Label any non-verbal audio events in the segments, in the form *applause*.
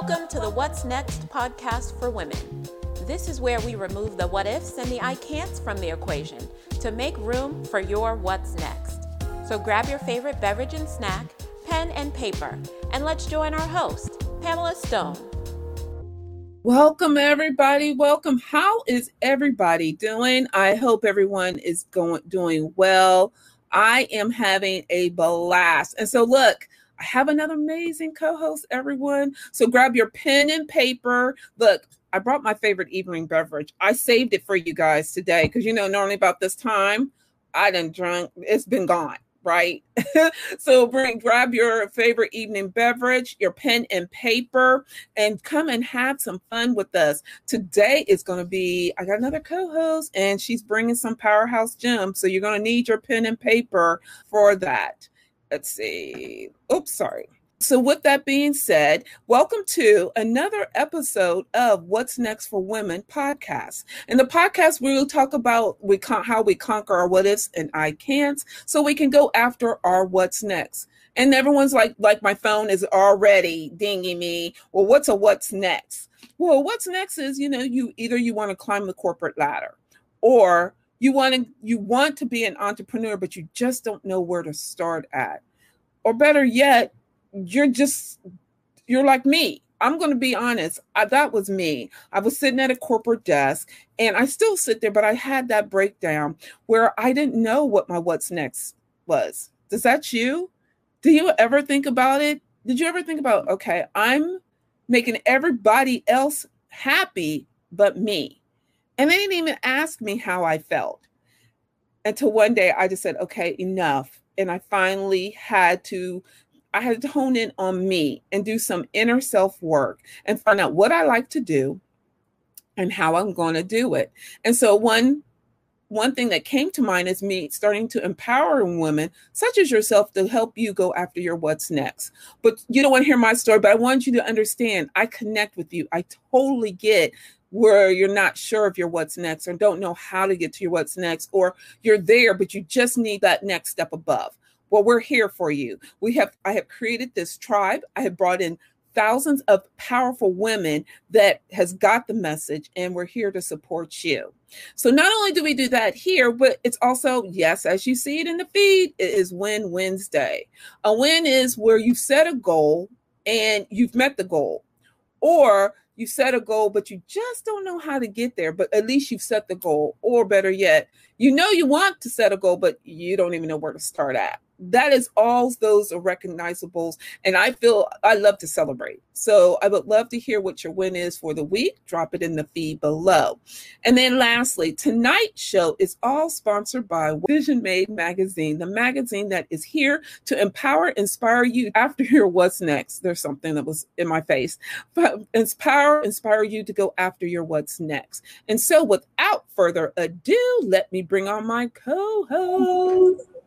Welcome to the What's Next podcast for women. This is where we remove the what ifs and the I can'ts from the equation to make room for your what's next. So grab your favorite beverage and snack, pen and paper, and let's join our host, Pamela Stone. Welcome, everybody. Welcome. How is everybody doing? I hope everyone is going doing well. I am having a blast. And so, look, I have another amazing co-host, everyone. So grab your pen and paper. Look, I brought my favorite evening beverage. I saved it for you guys today because you know normally about this time I didn't drink. It's been gone, right? *laughs* so bring grab your favorite evening beverage, your pen and paper, and come and have some fun with us. Today is going to be. I got another co-host, and she's bringing some powerhouse gems. So you're going to need your pen and paper for that let's see. Oops, sorry. So, with that being said, welcome to another episode of What's Next for Women podcast. In the podcast, we will talk about we con- how we conquer our what ifs and I can'ts so we can go after our what's next. And everyone's like, like my phone is already dinging me. Well, what's a what's next? Well, what's next is you know you either you want to climb the corporate ladder, or you want to you want to be an entrepreneur but you just don't know where to start at. Or better yet you're just you're like me. I'm going to be honest I, that was me. I was sitting at a corporate desk and i still sit there but i had that breakdown where i didn't know what my what's next was. Does that you? Do you ever think about it? Did you ever think about okay i'm making everybody else happy but me and they didn't even ask me how I felt until one day I just said, okay, enough. And I finally had to, I had to hone in on me and do some inner self work and find out what I like to do and how I'm going to do it. And so one one thing that came to mind is me starting to empower women such as yourself to help you go after your what's next. But you don't want to hear my story, but I want you to understand I connect with you. I totally get where you're not sure of your what's next or don't know how to get to your what's next or you're there but you just need that next step above. Well we're here for you. We have i have created this tribe. I have brought in thousands of powerful women that has got the message and we're here to support you. So not only do we do that here but it's also yes as you see it in the feed it is win wednesday. A win is where you set a goal and you've met the goal or you set a goal, but you just don't know how to get there. But at least you've set the goal, or better yet, you know you want to set a goal, but you don't even know where to start at that is all those are recognizables and i feel i love to celebrate. So i would love to hear what your win is for the week. Drop it in the feed below. And then lastly tonight's show is all sponsored by vision made magazine the magazine that is here to empower inspire you after your what's next. There's something that was in my face. But inspire inspire you to go after your what's next. And so without further ado let me bring on my co-host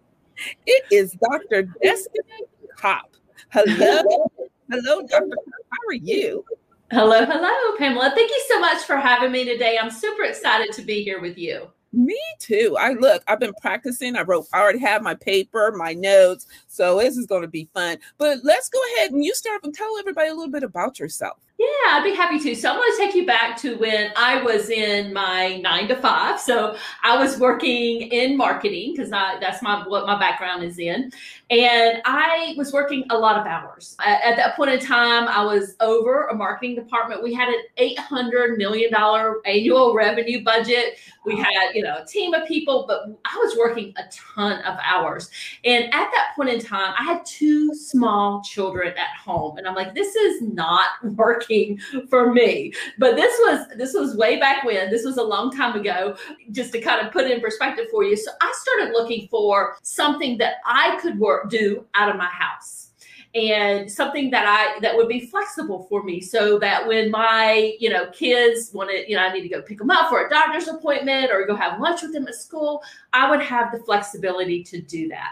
it is Dr. Destini Copp. Hello. hello, Dr. How are you? Hello, hello, Pamela. Thank you so much for having me today. I'm super excited to be here with you. Me too. I look, I've been practicing. I wrote, I already have my paper, my notes. So this is going to be fun. But let's go ahead and you start and tell everybody a little bit about yourself. Yeah, I'd be happy to. So I'm going to take you back to when I was in my nine to five. So I was working in marketing because that's my what my background is in, and I was working a lot of hours. At that point in time, I was over a marketing department. We had an eight hundred million dollar annual revenue budget. We had you know a team of people, but I was working a ton of hours. And at that point in time, I had two small children at home, and I'm like, this is not *laughs* working working for me. But this was this was way back when. This was a long time ago. Just to kind of put it in perspective for you. So I started looking for something that I could work do out of my house and something that I that would be flexible for me so that when my you know kids wanted you know I need to go pick them up for a doctor's appointment or go have lunch with them at school I would have the flexibility to do that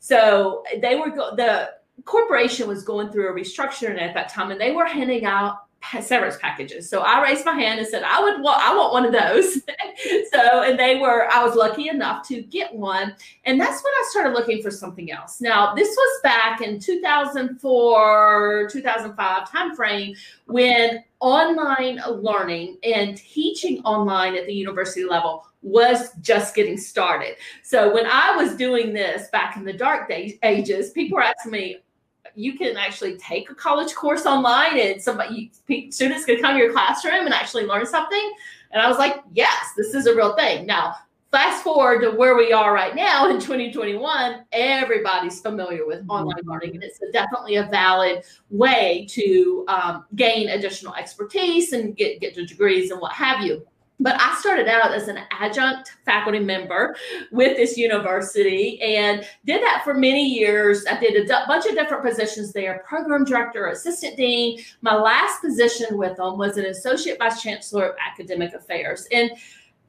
so they were go- the corporation was going through a restructuring at that time and they were handing out severance packages. So I raised my hand and said, I would want, I want one of those. *laughs* so, and they were, I was lucky enough to get one. And that's when I started looking for something else. Now, this was back in 2004, 2005 timeframe when online learning and teaching online at the university level was just getting started. So when I was doing this back in the dark days, ages, people were asking me, you can actually take a college course online and somebody students can come to your classroom and actually learn something. And i was like yes this is a real thing. Now fast forward to where we are right now in 2021 everybody's familiar with mm-hmm. online learning and it's definitely a valid way to um, gain additional expertise and get, get degrees and what have you but I started out as an adjunct faculty member with this university and did that for many years. I did a d- bunch of different positions there program director, assistant dean. My last position with them was an associate vice chancellor of academic affairs. And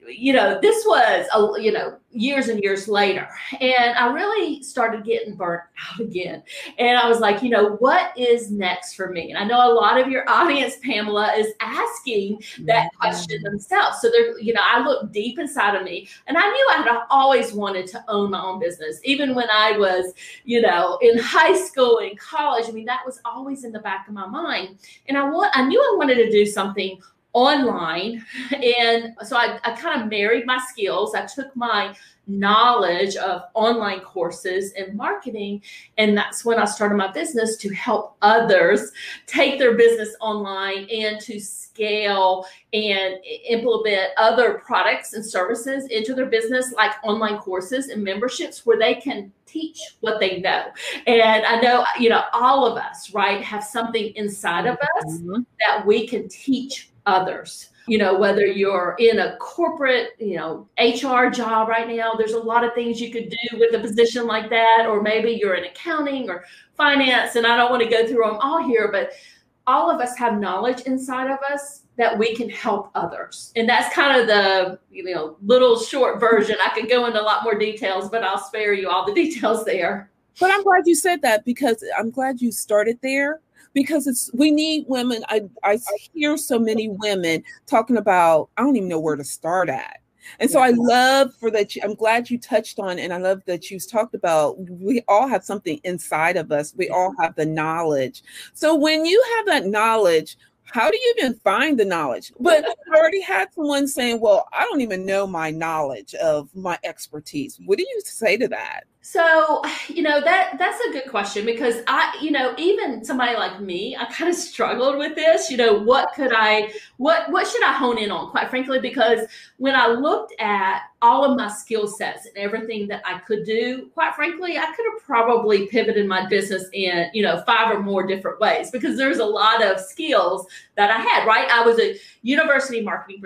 you know, this was, you know, years and years later. And I really started getting burnt *laughs* out again. And I was like, you know, what is next for me? And I know a lot of your audience, Pamela, is asking that mm-hmm. question themselves. So they're, you know, I look deep inside of me and I knew I had always wanted to own my own business. Even when I was, you know, in high school and college, I mean, that was always in the back of my mind. And I want, I knew I wanted to do something online. And so I, I kind of married my skills. I took my knowledge of online courses and marketing. And that's when I started my business to help others take their business online and to scale and implement other products and services into their business, like online courses and memberships where they can teach what they know. And I know, you know, all of us, right, have something inside of us mm-hmm. that we can teach others. You know whether you're in a corporate you know hr job right now there's a lot of things you could do with a position like that or maybe you're in accounting or finance and i don't want to go through them all here but all of us have knowledge inside of us that we can help others. And that's kind of the you know little short version. I could go into a lot more details but i'll spare you all the *laughs* details there. But i'm glad you said that because i'm glad you started there because it's we need women. I I hear so many women talking about I don't even know where to start at. And so I love for that. I'm glad you touched on, and I love that you talked about. We all have something inside of us. We all have the knowledge. So when you have that knowledge, how do you even find the knowledge? But I already had someone saying, "Well, I don't even know my knowledge of my expertise." What do you say to that? So, *sighs* you know, that that's a good question because I, you know, even somebody like me, I kind of struggled with this, you know, what could I what what should I hone in on quite frankly because when I looked at all of my skill sets and everything that I could do, quite frankly, I could have probably pivoted my business in, you know, five or more different ways because there's a lot of skills that I had, right? I was a university marketing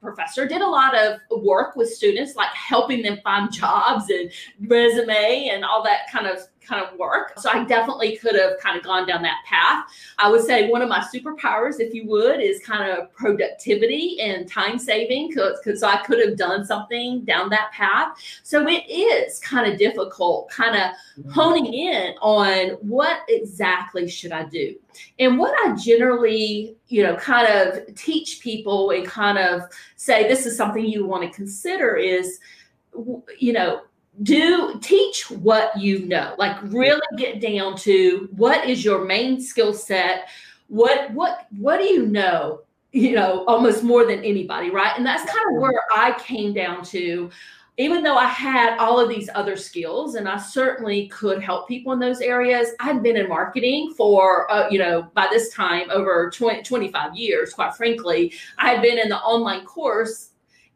professor did a lot of work with students like helping them find jobs and resume and all that kind of kind of work. So i definitely could have kind of gone down that path. I would say one of my superpowers if you would is kind of productivity and time saving because because i could have done something down that path. So it is kind of difficult kind of mm-hmm. honing in on what exactly should i do? And what I generally, you know, kind of teach people and kind of say this is something you want to consider is, you know, do teach what you know. Like really get down to what is your main skill set? What what what do you know? You know, almost more than anybody, right? And that's kind of where I came down to even though I had all of these other skills and I certainly could help people in those areas, I'd been in marketing for, uh, you know, by this time over 20, 25 years, quite frankly. I had been in the online course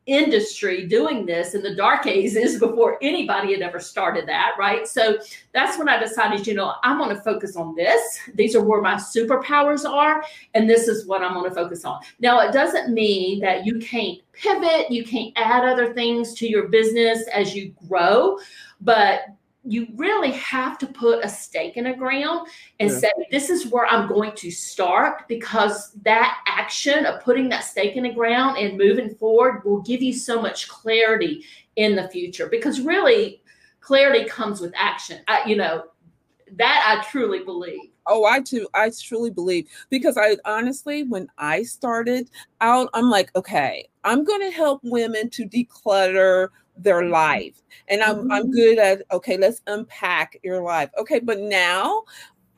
industry doing this in the dark ages before anybody had ever started that, right? So that's when I decided, you know, I'm going to focus on this. These are where my superpowers are, and this is what I'm going to focus on. Now, it doesn't mean that you can't pivot, you can't add other things to your business as you grow, but you really have to put a stake in the ground and yeah. say this is where i'm going to start because that action of putting that stake in the ground and moving forward will give you so much clarity in the future because really clarity comes with action I, you know that i truly believe Oh, I too, I truly believe because I honestly, when I started out, I'm like, okay, I'm going to help women to declutter their life. And I'm mm-hmm. I'm good at okay, let's unpack your life. Okay, but now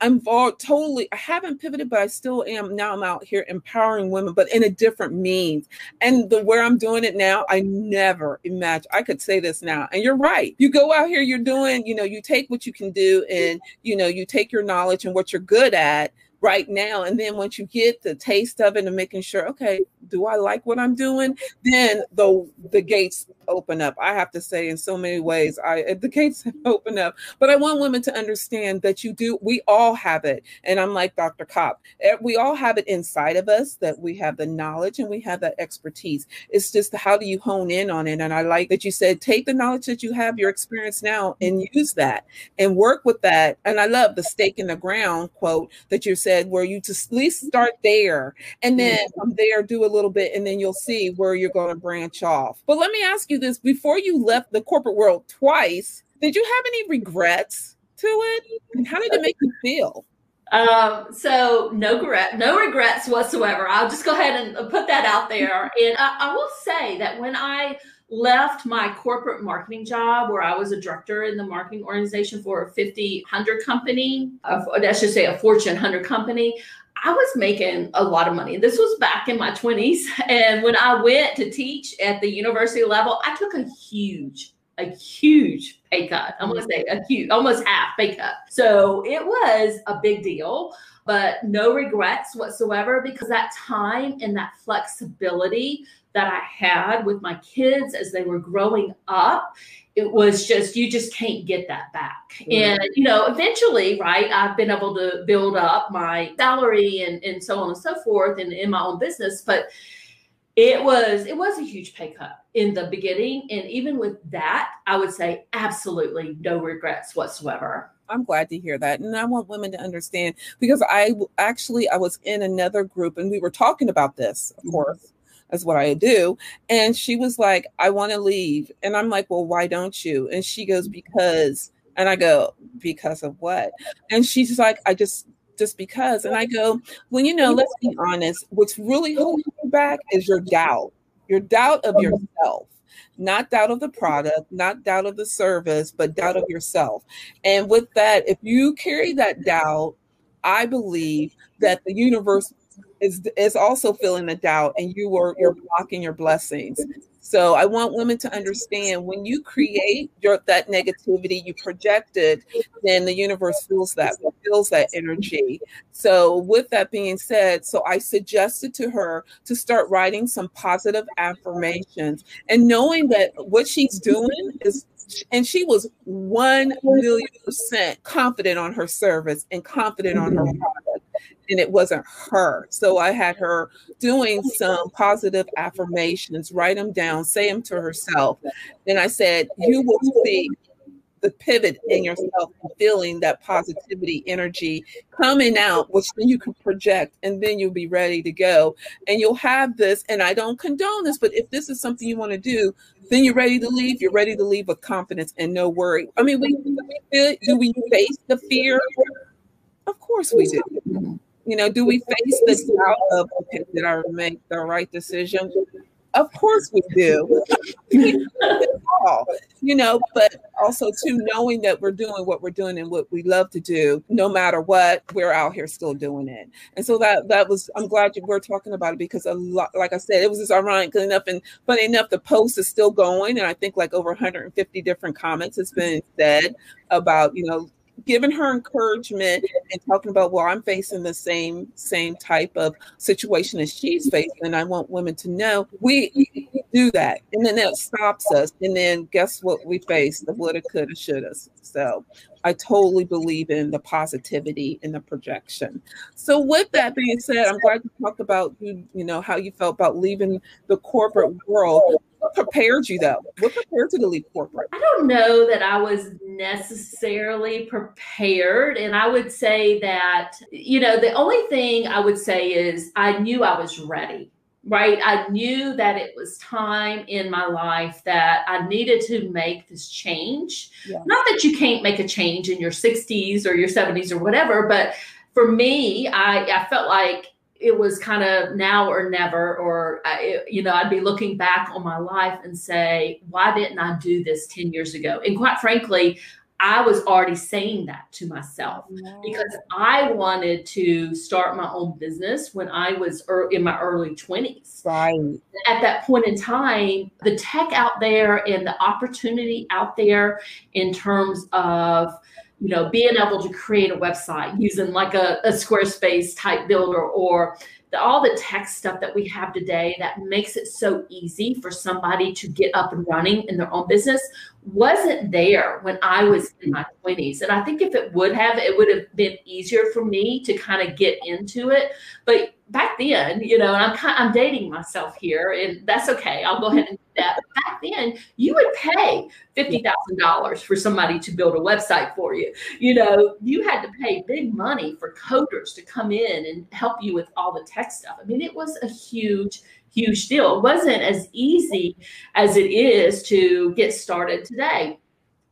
I'm totally, I haven't pivoted, but I still am. Now I'm out here empowering women, but in a different means. And the where I'm doing it now, I never imagined I could say this now. And you're right. You go out here, you're doing, you know, you take what you can do and, you know, you take your knowledge and what you're good at right now. And then once you get the taste of it and making sure, okay, do I like what I'm doing? Then the the gates open up. I have to say, in so many ways, I *laughs* the gates open up. But I want women to understand that you do. We all have it, and I'm like Dr. Copp. Eh, we all have it inside of us that we have the knowledge and we have that expertise. It's just how do you hone in on it? And I like that you said take the knowledge that you have, your experience now, and use that and work with that. And I love the stake in the ground quote that you said said, where you just at least start there and then from there do a little bit and then you'll see where you're going to branch off. But let me ask you this before you left the corporate world twice, did you have any regrets to it? How did it make you feel? Um, so no regret, no regrets whatsoever. I'll just go ahead and put that out there. And I, I will say that when I left my corporate marketing job where I was a director in the marketing organization for a 50, 100 company, uh, let's say a Fortune 100 company. I was making a lot of money. This was back in my 20s. *laughs* And when I went to teach at the university level, I took a huge, a huge pay cut. I'm going to say a huge, almost half pay cut. So it was a big deal, but no regrets whatsoever because that time and that flexibility that I had with my kids as they were growing up it was just you just can't get that back mm-hmm. and you know eventually right i've been able to build up my salary and, and so on and so forth and in my own business but it was it was a huge pay cut in the beginning and even with that i would say absolutely no regrets whatsoever I'm glad to hear that. And I want women to understand because I actually I was in another group and we were talking about this, of mm-hmm. course, that's what I do. And she was like, I want to leave. And I'm like, well, why don't you? And she goes, because, and I go, because of what? And she's like, I just, just because. And I go, well, you know, let's be honest. What's really holding you back is your doubt, your doubt of yourself not doubt of the product, not doubt of the service, but doubt of yourself. And with that, if you carry that doubt, I believe that the universe is is also feeling the doubt and you are you're blocking your blessings. So i want women to understand when you create your that negativity you project it then the universe feels that feels that energy. So with that being said so i suggested to her to start writing some positive affirmations and knowing that what she's doing is and she was 1 million percent confident on her service and confident on her mm-hmm. product and it wasn't her. So I had her doing oh some positive affirmations, write them down, say them to herself. Then I said, You will see the pivot in yourself and feeling that positivity energy coming out, which then you can project and then you'll be ready to go. And you'll have this, and I don't condone this, but if this is something you want to do, then you're ready to leave. You're ready to leave with confidence and no worry. I mean, we, do we face the fear? Of course we do. You know, do we face the doubt of, okay, did I make the right decision? Of course we do. *laughs* you know, but also too knowing that we're doing what we're doing and what we love to do, no matter what, we're out here still doing it. And so that that was I'm glad you were talking about it because a lot, like I said, it was just ironic enough and funny enough, the post is still going, and I think like over 150 different comments has been said about you know giving her encouragement and talking about well i'm facing the same same type of situation as she's facing and i want women to know we, do that and then that stops us and then guess what we face? The woulda coulda shoulda. So i totally believe in the positivity and the projection. So with that being said i'm glad you talked about you you know how you felt about leaving the corporate world what prepared you though? What prepared you to leave corporate? I don't know that I was necessarily prepared. And I would say that, you know, the only thing I would say is I knew I was ready right? I knew that it was time in my life that I needed to make this change. Yeah. Not that you can't make a change in your 60s or your 70s or whatever, but for me, I, I felt like it was kind of now or never, or, uh, I, you know, I'd be looking back on my life and say, why didn't I do this 10 years ago? And quite frankly, I was already saying that to myself because I wanted to start my own business when I was in my early 20s. Right. At that point in time, the tech out there and the opportunity out there in terms of you know being able to create a website using like a, a Squarespace type builder or the, all the tech stuff that we have today that makes it so easy for somebody to get up and running in their own business wasn't there when I was in my 20s. And I think if it would have, it would have been easier for me to kind of get into it. But back then, you know, and I'm kind I'm dating myself here, and that's okay. I'll go ahead and do that. But back then, you would pay fifty thousand dollars for somebody to build a website for you. You know, you had to pay big money for coders to come in and help you with all the tech stuff. I mean, it was a huge huge deal. It wasn't as easy as it is to get started today.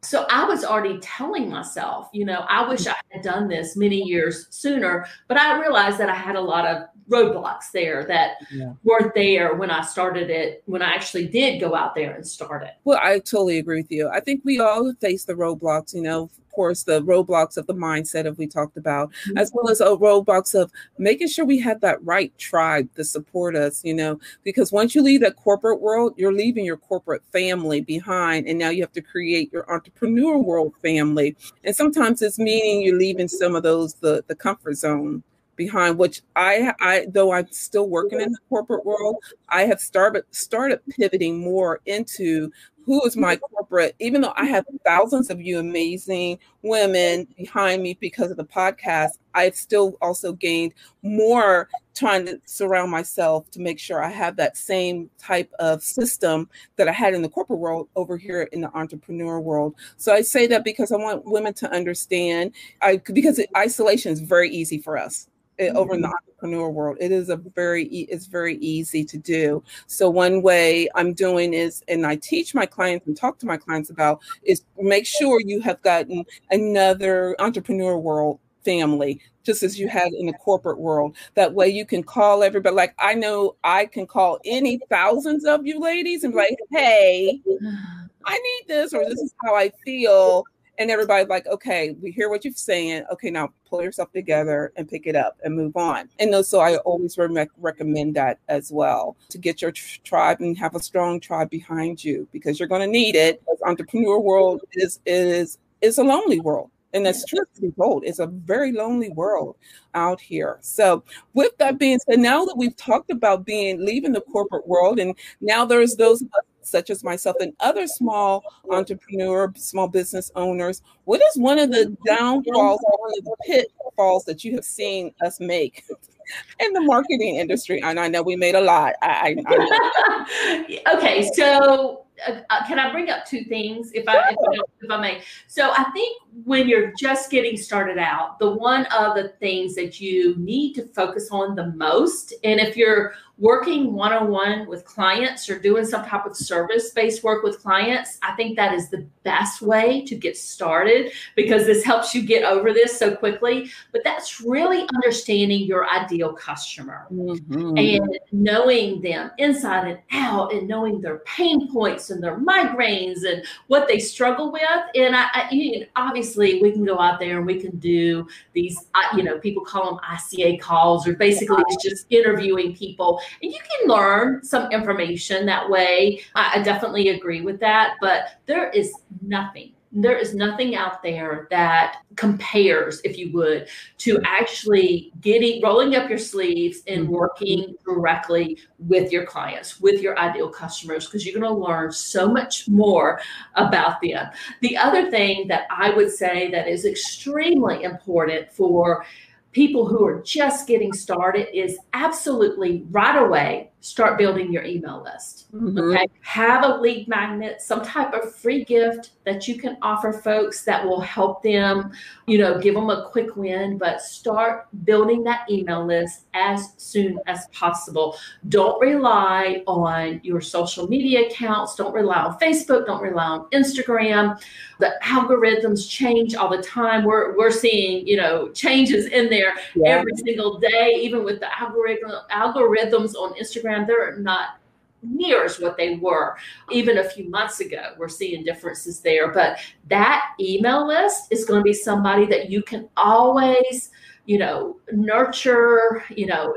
So I was already telling myself, you know, I wish I had done this many years sooner, but I realized that I had a lot of roadblocks there that yeah. weren't there when I started it, when I actually did go out there and start it. Well, I totally agree with you. I think we all face the roadblocks, you know, of course, the roadblocks of the mindset of we talked about, mm-hmm. as well as a roadblocks of making sure we had that right tribe to support us, you know, because once you leave that corporate world, you're leaving your corporate family behind. And now you have to create your entrepreneur world family. And sometimes it's meaning you're leaving some of those, the, the comfort zone behind which I I though I'm still working in mm-hmm. the corporate world, I have started started pivoting more into who is my mm-hmm. corporate, even though I have mm-hmm. thousands of you amazing women behind me because of the podcast, I've still also gained more trying to surround myself to make sure I have that same type of system that I had in the corporate world over here in the entrepreneur world. So I say that because I want women to understand I because isolation is very easy for us mm-hmm. Over in the mm-hmm. entrepreneur world. It is a very it's very easy to do. So one way I'm doing is, and I teach my clients and talk to my clients about is make sure you have gotten another entrepreneur world family just as you had in the corporate world. That way you can call everybody. Like I know I can call any thousands of you ladies and be like, hey, *sighs* I need this, or this is how I feel and everybody's like, okay, we hear what you're saying. Okay, now pull yourself together and pick it up and move on. And so I always re- recommend that as well to get your tr- tribe and have a strong tribe behind you because you're going to need it. As entrepreneur world is is is a lonely world. And that's true to be told. It's a very lonely world out here. So, with that being said, now that we've talked about being leaving the corporate world, and now there's those such as myself and other small entrepreneur, small business owners, what is one of the downfalls one of the pitfalls that you have seen us make *laughs* in the marketing industry? And I know we made a lot. I, I *laughs* okay, so uh, uh, can I bring up two things if I, if I, if I may? So I think when you're just getting started out, the one of the things that you need to focus on the most, and if you're working one on one with clients or doing some type of service based work with clients, I think that is the best way to get started because this helps you get over this so quickly. But that's really understanding your ideal customer mm-hmm. and knowing them inside and out and knowing their pain points and their migraines and what they struggle with. And I, I you know, obviously, we can go out there and we can do these, you know, people call them ICA calls, or basically it's just interviewing people and you can learn some information that way. I, I definitely agree with that, but there is nothing there is nothing out there that compares, if you would, to actually getting rolling up your sleeves and mm-hmm. working directly with your clients, with your ideal customers, because you're going to learn so much more about them. The other thing that I would say that is extremely important for people who are just getting started is absolutely right away start building your email list. Mhm. Okay. Have a lead magnet, some type of free gift that you can offer folks that will help them, you know, give them a quick win, but start building that email list as soon as possible. Don't rely on your social media accounts. Don't rely on Facebook. Don't rely on Instagram. The algorithms change all the time. We're, we're seeing, you know, changes in there Yeah. every single day, even with the algorithm algorithms on Instagram, they're not near as what they were even a few months ago. We're seeing differences there. But that email list is going to be somebody that you can always, you know, nurture, you know,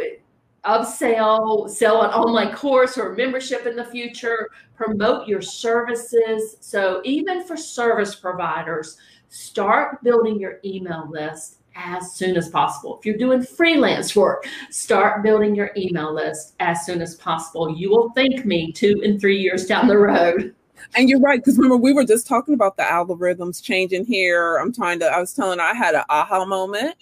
upsell, sell an online course or membership in the future, promote your services. So even for service providers, start building your email list as soon as possible. If you're doing freelance work, start building your email list as soon as possible. You will thank me two and three years down the *laughs* road. And you're right, because remember we were just talking about the algorithms changing here. I'm trying to. I was telling. I had an aha moment,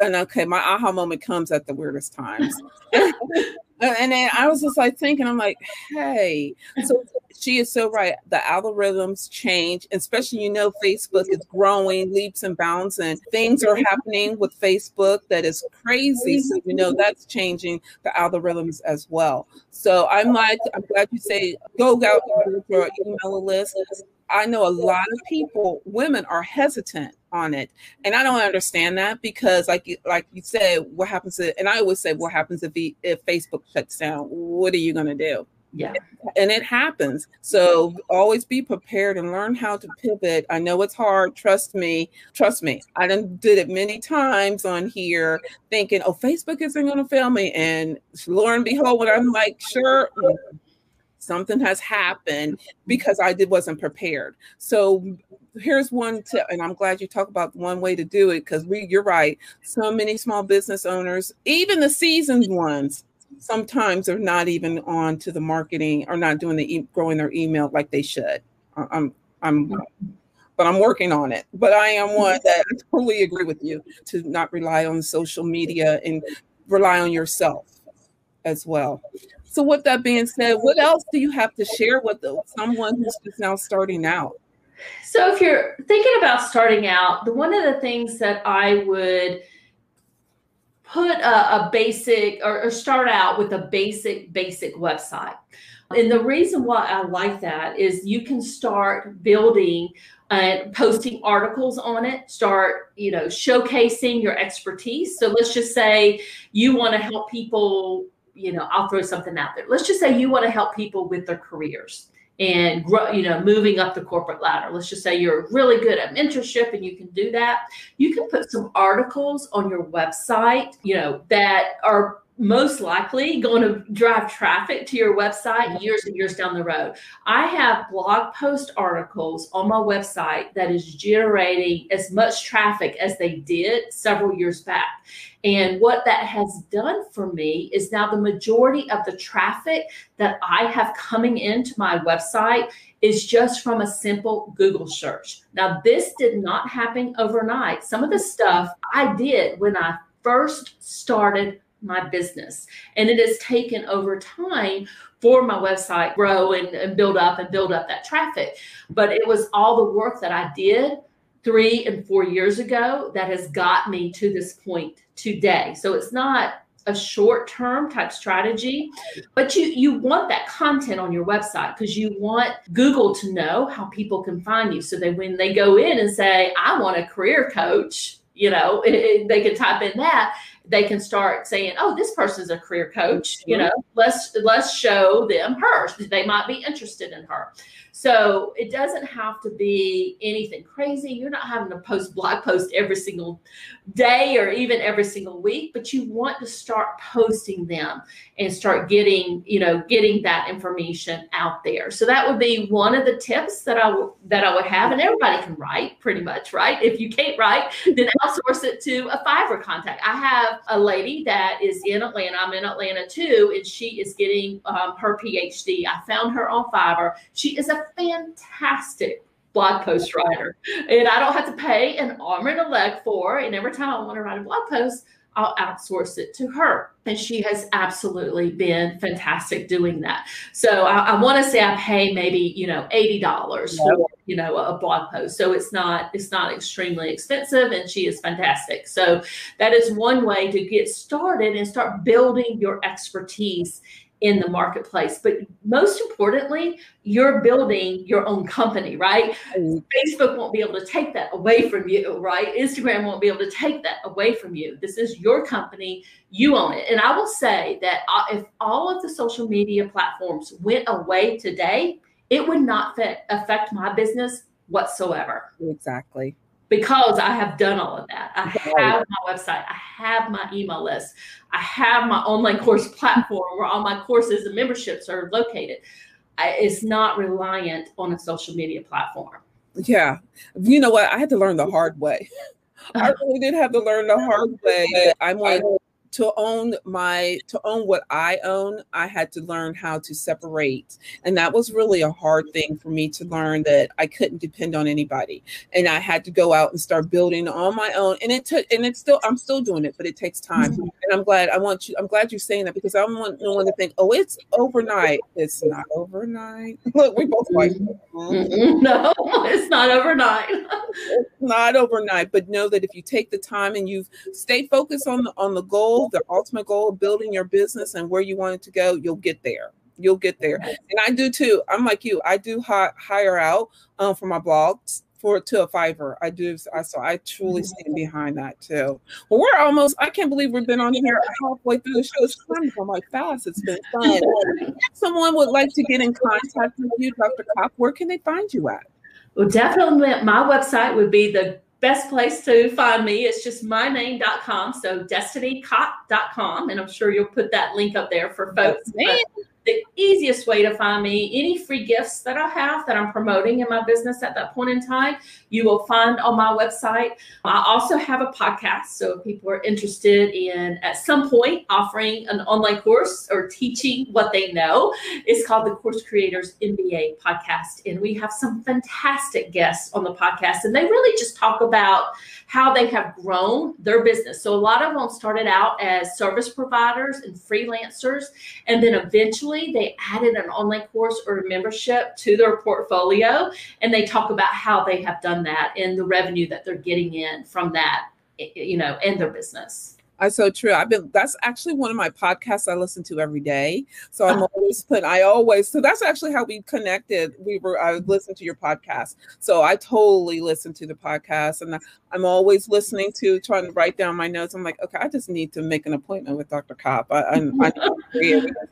and okay, my aha moment comes at the weirdest times. *laughs* Uh, and then I was just like thinking, I'm like, hey, so she is so right. The algorithms change, especially you know, Facebook is growing leaps and bounds, and things are happening with Facebook that is crazy. So you know that's changing the algorithms as well. So I'm like, I'm glad you say go out your email list. I know a lot of people, women are hesitant on it, and I don't understand that because, like, you- like you said, what happens? To, and I always say, what happens if he, if Facebook shuts down? What are you going to do? Yeah. and it happens. So always be prepared and learn how to pivot. I know it's hard. Trust me. Trust me. I done did it many times on here, thinking, "Oh, Facebook isn't going to fail me," and lo and behold, when I'm like, "Sure." Something has happened mm-hmm. because I did wasn't prepared. So here's one tip, and I'm glad you talk about one way to do it because we, you're right. So many small business owners, even the seasoned ones, sometimes are not even on to the marketing or not doing the e- growing their email like they should. I'm I'm but I'm working on it. But I am one mm-hmm. that *laughs* I totally agree with you to not rely on social media and rely on yourself as well. So with that being said, what else do you have to share with someone who's just now starting out? So if you're thinking about starting out, the one of the things that I would put a, a basic or, or start out with a basic basic website. And the reason why I like that is you can start building and posting articles on it, start, you know, showcasing your expertise. So let's just say you want to help people, you know, I'll throw something out there. Let's just say you want to help people with their careers and grow, you know, moving up the corporate ladder. Let's just say you're really good at mentorship and you can do that. You can put some articles on your website, you know, that are most likely going to drive traffic to your website years and years down the road. I have blog post articles on my website that is generating as much traffic as they did several years back. And what that has done for me is now the majority of the traffic that I have coming into my website is just from a simple Google search. Now, this did not happen overnight. Some of the stuff I did when I first started my business, and it has taken over time for my website grow and, and build up and build up that traffic. But it was all the work that I did three and four years ago that has got me to this point today. So it's not a short term type strategy but you you want that content on your website because you want google to know how people can find you so that when they go in and say i want a career coach you know it, *laughs* it- they can type in that they can start saying oh this person's a career coach you mm-hmm. know let's let's show them her. They might be interested in her so it doesn't have to be anything crazy. You're not having to post blog post every single day or even every single week but you want to start posting them and start getting you know getting that information out there. So that would be one of the tips that i would that i would have and everybody can write pretty much right? If you can't write then outsource it to a fiverr contact. I have a lady that is in atlanta. I'm in atlanta too and she is getting um, her phd i found her on fiverr. She is a fantastic blog post writer and I don't have to pay an arm and a leg for. And every time I want to write a blog post, I'll outsource it to her. And she has absolutely been fantastic doing that. So I, I want to say I pay maybe, you know, $80 for, you know, a blog post. So it's not, it's not extremely expensive and she is fantastic. So that is one way to get started and start building your expertise in the marketplace. But most importantly, you're building your own company, right? Mm. Facebook won't be able to take that away from you, right? Instagram won't be able to take that away from you. This is your company, you own it. And I will say that uh, if all of the social media platforms went away today, it would not fit, affect my business whatsoever. Exactly because I have done all of that. I have my website, I have my email list, I have my online course platform where all my courses and memberships are located. I, it's not reliant on a social media platform. Yeah. You know what? I had to learn the hard way. *laughs* I really did have to learn the hard way. I'm like, to own my to own what i own i had to learn how to separate. And that was really a hard thing for me to learn that i couldn't depend on anybody. And i had to go out and start building on my own. And it took and it's still i'm still doing it but it takes time. Mm-hmm. and i'm glad i want you i'm glad you're saying that because i don't want no one to think oh it's overnight. It's not overnight. *laughs* Look we both like mm-hmm. *laughs* no it's not overnight *laughs* it's not overnight but know that if you take the time and you stay focused on the on the goal the ultimate goal of building your business and where you want it to go, you'll get there. You'll get there. And I do too. I'm like you. I do hi- hire out um, for my blogs for to a fiverr. I do. I so I truly mm-hmm. stand behind that too. Well, we're almost. I can't believe we've been on here halfway through the show. It's time for my fast. It's been fun. if *laughs* someone would like to get in contact with you, Dr. Copp, where can they find you at? Well, definitely, my website would be the best place to find me It's just myname.com. So destinicopp.com. And I'm sure you'll put that link up there for folks the easiest way to find me, any free gifts that I have that I'm promoting in my business at that point in time, you will find on my website. I also have a podcast. So if people are interested in at some point offering an online course or teaching what they know, it's called the Course Creators MBA podcast. And we have some fantastic guests on the podcast. And they really just talk about how they have grown their business. So a lot of them started out as service providers and freelancers, and then eventually they added an online course or membership to their portfolio, and they talk about how they have done that and the revenue that they're getting in from that, you know, in their business. That's so true. I've been that's actually one of my podcasts I listen to every day. So I'm oh. always putting I always so that's actually how we connected. We were I listened to your podcast. So I totally listen to the podcast and I'm always listening to trying to write down my notes. I'm like, okay, I just need to make an appointment with Dr. Copp. I, I'm, I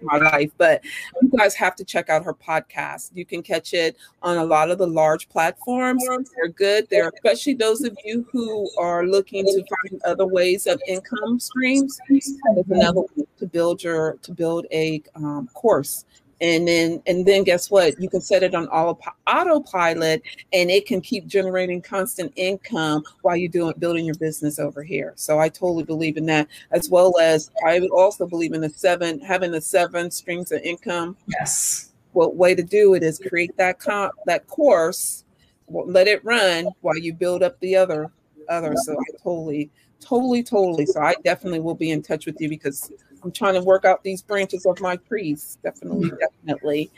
my life, but you guys have to check out her podcast. You can catch it on a lot of the large platforms. They're good. They're especially those of you who are looking to find other ways of income streams. That is another way to build your to build a um, course. And then and then guess what? You can set it on all autopilot and it can keep generating constant income while you're doing building your business over here. So i totally believe in that as well as i would also believe in the seven having the seven streams of income. Yes. What way to do it is create that comp that course let it run while you build up the other other. So i totally totally totally so i definitely will be in touch with you because I'm trying to work out these branches of my trees. Definitely, definitely.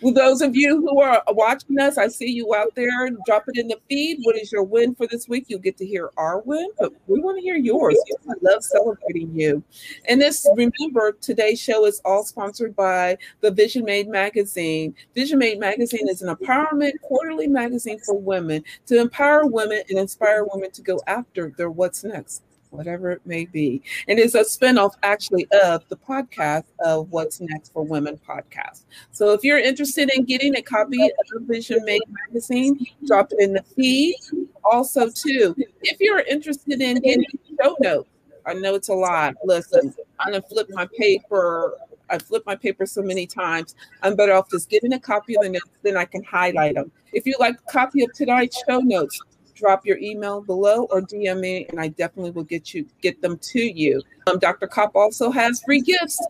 For those of you who are watching us, I see you out there. Drop it in the feed. What is your win for this week? You'll get to hear our win, but we want to hear yours. I love celebrating you. And this, remember, today's show is all sponsored by the Vision Made magazine. Vision Made magazine is an empowerment quarterly magazine for women to empower women and inspire women to go after their what's next whatever it may be. And it's a spinoff actually of the podcast of What's Next for Women podcast. So if you're interested in getting a copy of Vision Made magazine, drop it in the feed. Also, too, if you're interested in getting show notes, I know it's a lot. Listen, I'm gonna flip my paper. I flip my paper so many times. I'm better off just getting a copy of the notes, then I can highlight them. If you like a copy of tonight's show notes, drop your email below or DM me, and I definitely will get you get them to you. Um, Dr. Copp also has free gifts.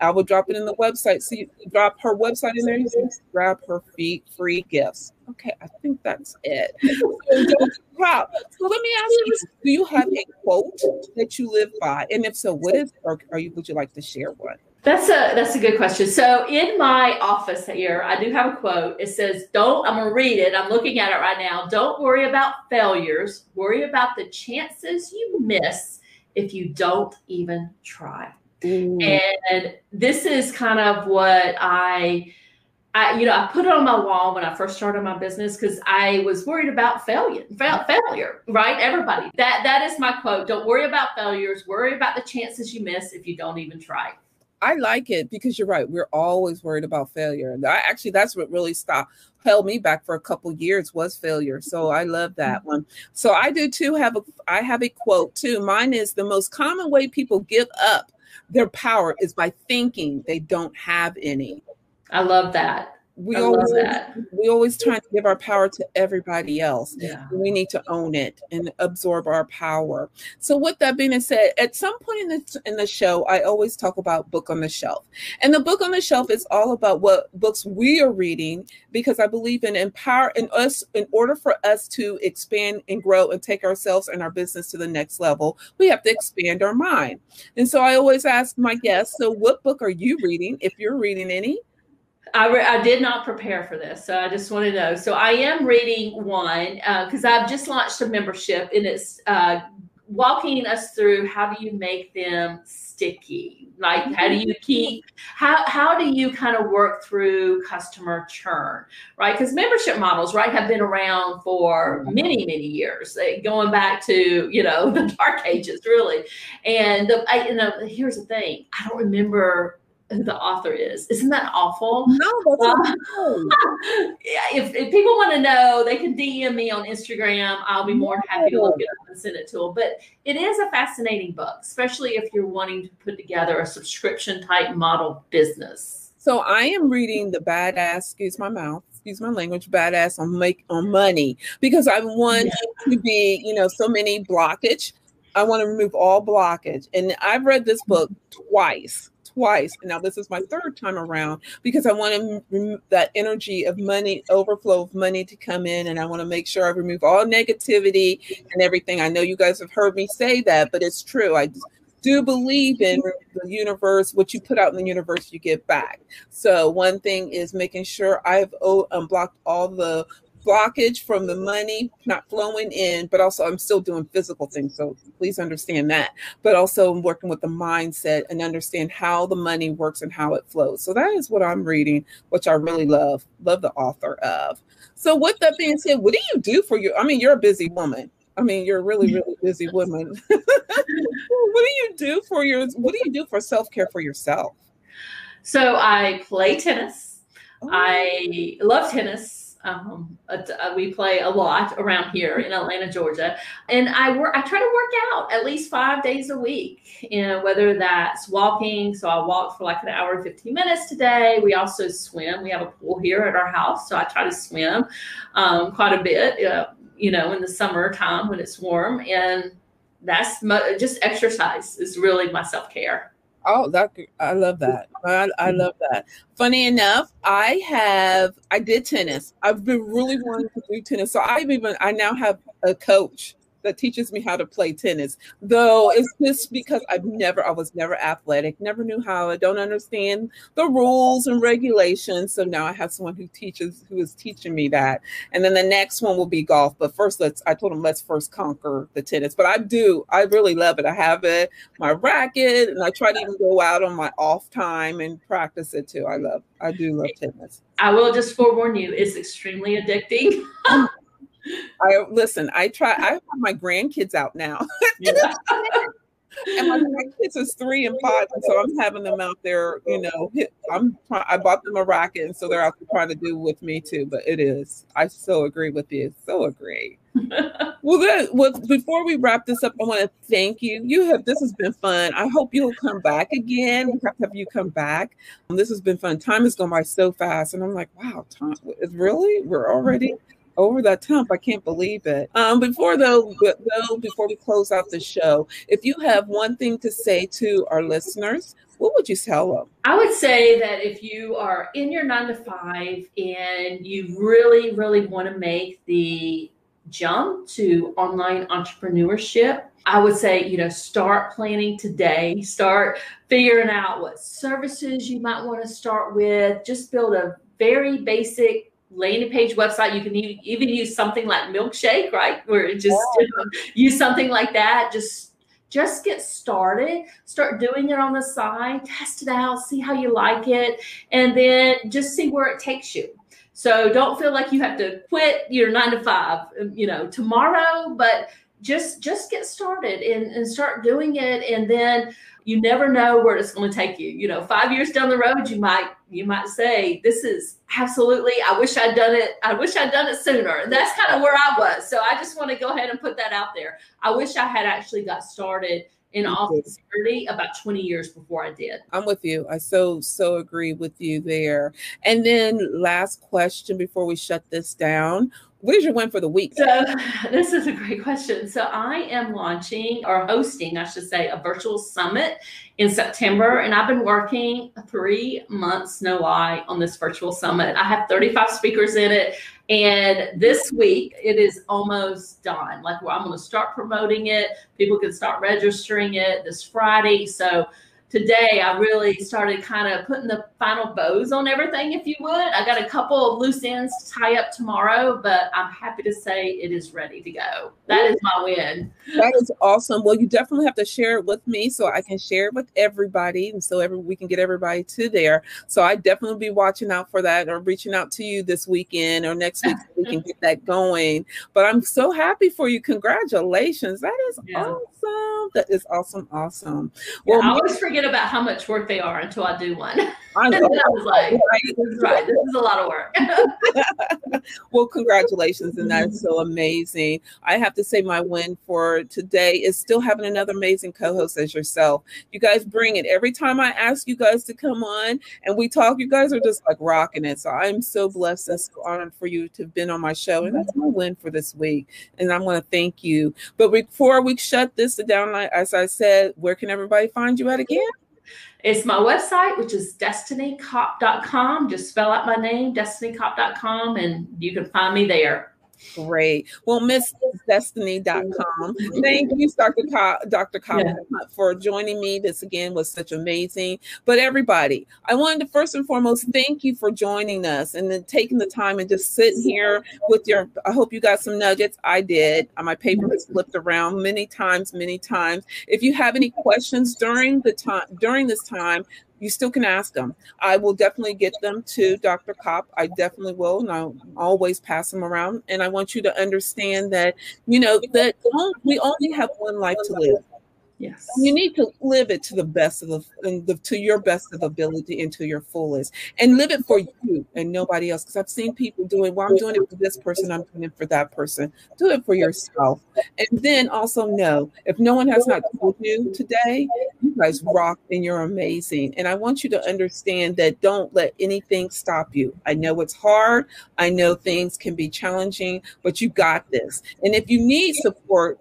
I will drop it in the website. So you drop her website in there. You grab her free free gifts. Okay, I think that's it. *laughs* so, so let me ask you: Do you have a quote that you live by, and if so, what is? Or are you? Would you like to share one? That's a that's a good question. So in my office here, I do have a quote. It says, "Don't." I'm gonna read it. I'm looking at it right now. Don't worry about failures. Worry about the chances you miss if you don't even try. Mm. And this is kind of what I I, you know, I put it on my wall when I first started my business because I was worried about failure, fa- failure, right? Everybody. That that is my quote. Don't worry about failures. Worry about the chances you miss if you don't even try. I like it because you're right. We're always worried about failure. And I actually that's what really stopped held me back for a couple years was failure. So I love that mm-hmm. one. So I do too have a I have a quote too. Mine is the most common way people give up their power is by thinking they don't have any. I love that. We I always we always try to give our power to everybody else. Yeah. We need to own it and absorb our power. So with that being said, at some point in the in the show, I always talk about book on the shelf. And the book on the shelf is all about what books we are reading because I believe in empower in us in order for us to expand and grow and take ourselves and our business to the next level, we have to expand our mind. And so I always ask my guests, so what book are you reading if you're reading any? I, re- I did not prepare for this, so I just want to know. So I am reading one because uh, I've just launched a membership, and it's uh, walking us through how do you make them sticky? Like how do you keep how how do you kind of work through customer churn right? Because membership models right have been around for many many years going back to you know *laughs* the dark ages really. And the, I, you know here's the thing i don't remember who the author is. Isn't that awful? No, that's um, *laughs* if, if people want to know, they can DM me on Instagram. I'll be more happy to look it up and send it to them. But it is a fascinating book, especially if you're wanting to put together a subscription type model business. So I am reading the badass, excuse my mouth, excuse my language, badass on make on money because I want yeah. to be, you know, so many blockage. I want to remove all blockage. And I've read this book twice twice. Now this is my third time around because I want to that energy of money, overflow of money to come in, and I want to make sure I remove all negativity and everything. I know you guys have heard me say that, but it's true. I do believe in the universe. What you put out in the universe, you get back. So one thing is making sure I've unblocked all the blockage from the money not flowing in, but also I'm still doing physical things. So please understand that. But also I'm working with the mindset and understand how the money works and how it flows. So that is what I'm reading, which I really love, love the author of. So with that being said, what do you do for your, I mean, you're a busy woman. I mean, you're a really, really busy woman. *laughs* what do you do for your, what do you do for self-care for yourself? So I play tennis. Oh. I love tennis. Um, uh, we play a lot around here in Atlanta, Georgia, and I work. I try to work out at least five days a week. You know, whether that's walking. So I walk for like an hour and fifteen minutes today. We also swim. We have a pool here at our house, so I try to swim um, quite a bit. Uh, you know, in the summertime when it's warm, and that's my, just exercise is really my self care. Oh, that I love that. I, I mm-hmm. love that. Funny enough, I have I did tennis. I've been really wanting to do tennis. So I've even I now have a coach that teaches me how to play tennis. Though it's just because I've never, I was never athletic, never knew how. I don't understand the rules and regulations. So now I have someone who teaches, who is teaching me that. And then the next one will be golf. But first, let's, I told him, let's first conquer the tennis. But I do, I really love it. I have it, my racket, and I try to even go out on my off time and practice it too. I love, I do love tennis. I will just forewarn you, it's extremely addicting. Oh I listen. I try. I have my grandkids out now. *laughs* Yeah. and my kids is three and five, and so I'm having them out there. You know, I'm. I bought them a racket, and so they're out there trying to do with me too. But it is. I so agree with you. So agree. *laughs* well, then, well, before we wrap this up, I want to thank you. You have this has been fun. I hope you'll come back again. We have to have you come back. Um, this has been fun. Time has gone by so fast, and I'm like, wow, time is really we're already over that temp. I can't believe it. Um, before though, though, before we close out the show, if you have one thing to say to our listeners, what would you tell them? I would say that if you are in your nine to five and you really, really want to make the jump to online entrepreneurship, I would say, you know, start planning today, start figuring out what services you might want to start with, just build a very basic landing page website. You can even use something like Milkshake, right? Where just yeah. *laughs* use something like that. Just just get started start doing it on the side test it out see how you like it and then just see where it takes you so don't feel like you have to quit your nine to five um, you know tomorrow but just just get started and, and start doing it and then you never know where it's going to take you you know five years down the road you might you might say this is absolutely i wish i'd done it i wish i'd done it sooner and that's kind of where i was so i just want to go ahead and put that out there i wish i had actually got started in all sincerity about 20 years before I did. I'm with you. I so so agree with you there. And then last question before we shut this down. Where's your win for the week? So *laughs* this is a great question. So I am launching or hosting, I should say, a virtual summit in September, and I've been working three months, no lie, on this virtual summit. I have 35 speakers in it, and this week it is almost done. Like I'm going to start promoting it. People can start registering it this Friday. So today I really started kind of putting the final bows on everything, if you would. I got a couple of loose ends to tie up tomorrow, but I'm happy to say it is ready to go. That is my win. That is awesome. Well, you definitely have to share it with me so I can share it with everybody and so every we can get everybody to there. So I definitely be watching out for that or reaching out to you this weekend or next week so we can get that going. But I'm so happy for you. Congratulations. That is yeah. awesome. That is awesome. Awesome. Well, yeah, I always forget about how much work they are until I do one. *laughs* I, know. I was like, this is right. This is a lot of work. *laughs* well, congratulations. And that's so amazing. I have to say, my win for today is still having another amazing co host as yourself. You guys bring it. Every time I ask you guys to come on and we talk, you guys are just like rocking it. So I'm so blessed and so honored for you to have been on my show. And that's my win for this week. And I'm going to thank you. But before we shut this down, as I said, where can everybody find you at again? It's my website, which is destinicopp.com. Just spell out my name, destinicopp.com, and you can find me there. Great. Well, MissDestiny.com. Thank you, Dr. Co- Dr. Collins, yeah. for joining me. This again was such amazing. But everybody, I wanted to first and foremost thank you for joining us and then taking the time and just sitting here with your. I hope you got some nuggets. I did. Uh, my paper has flipped around many times, many times. If you have any questions during the time during this time, you still can ask them. I will definitely get them to Dr. Copp. I definitely will, and I'll always pass them around. And I want you to understand that, you know, that we only have one life to live. Yes. You need to live it to the best of the, to your best of ability and to your fullest, and live it for you and nobody else. Because I've seen people doing. Well, I'm doing it for this person. I'm doing it for that person. Do it for yourself, and then also know if no one has not told you today, you guys rock and you're amazing. And I want you to understand that don't let anything stop you. I know it's hard. I know things can be challenging, but you got this. And if you need support,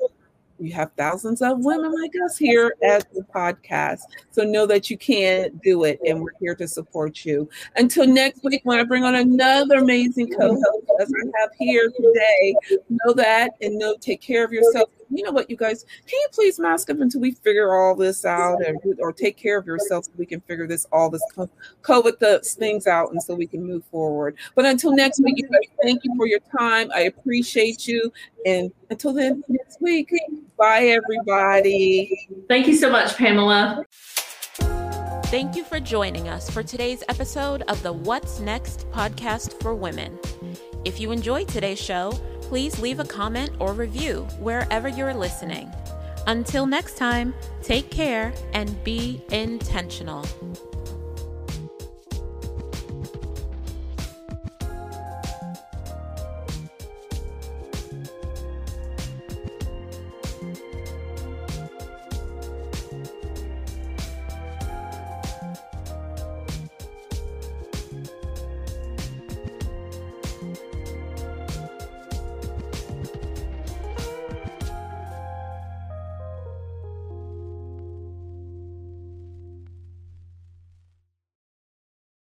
you have thousands of women like us here at the podcast. So know that you can do it, and we're here to support you. Until next week, when I bring on another amazing co-host as I have here today, know that and know take care of yourself you know what, you guys, can you please mask up until we figure all this out or, or take care of yourself so we can figure this all this COVID the things out and so we can move forward. But until next week, you guys, thank you for your time. I appreciate you. And until then, next week, bye everybody. Thank you so much, Pamela. Thank you for joining us for today's episode of the What's Next podcast for women. If you enjoyed today's show, please leave a comment or review wherever you're listening. Until next time, take care and be intentional.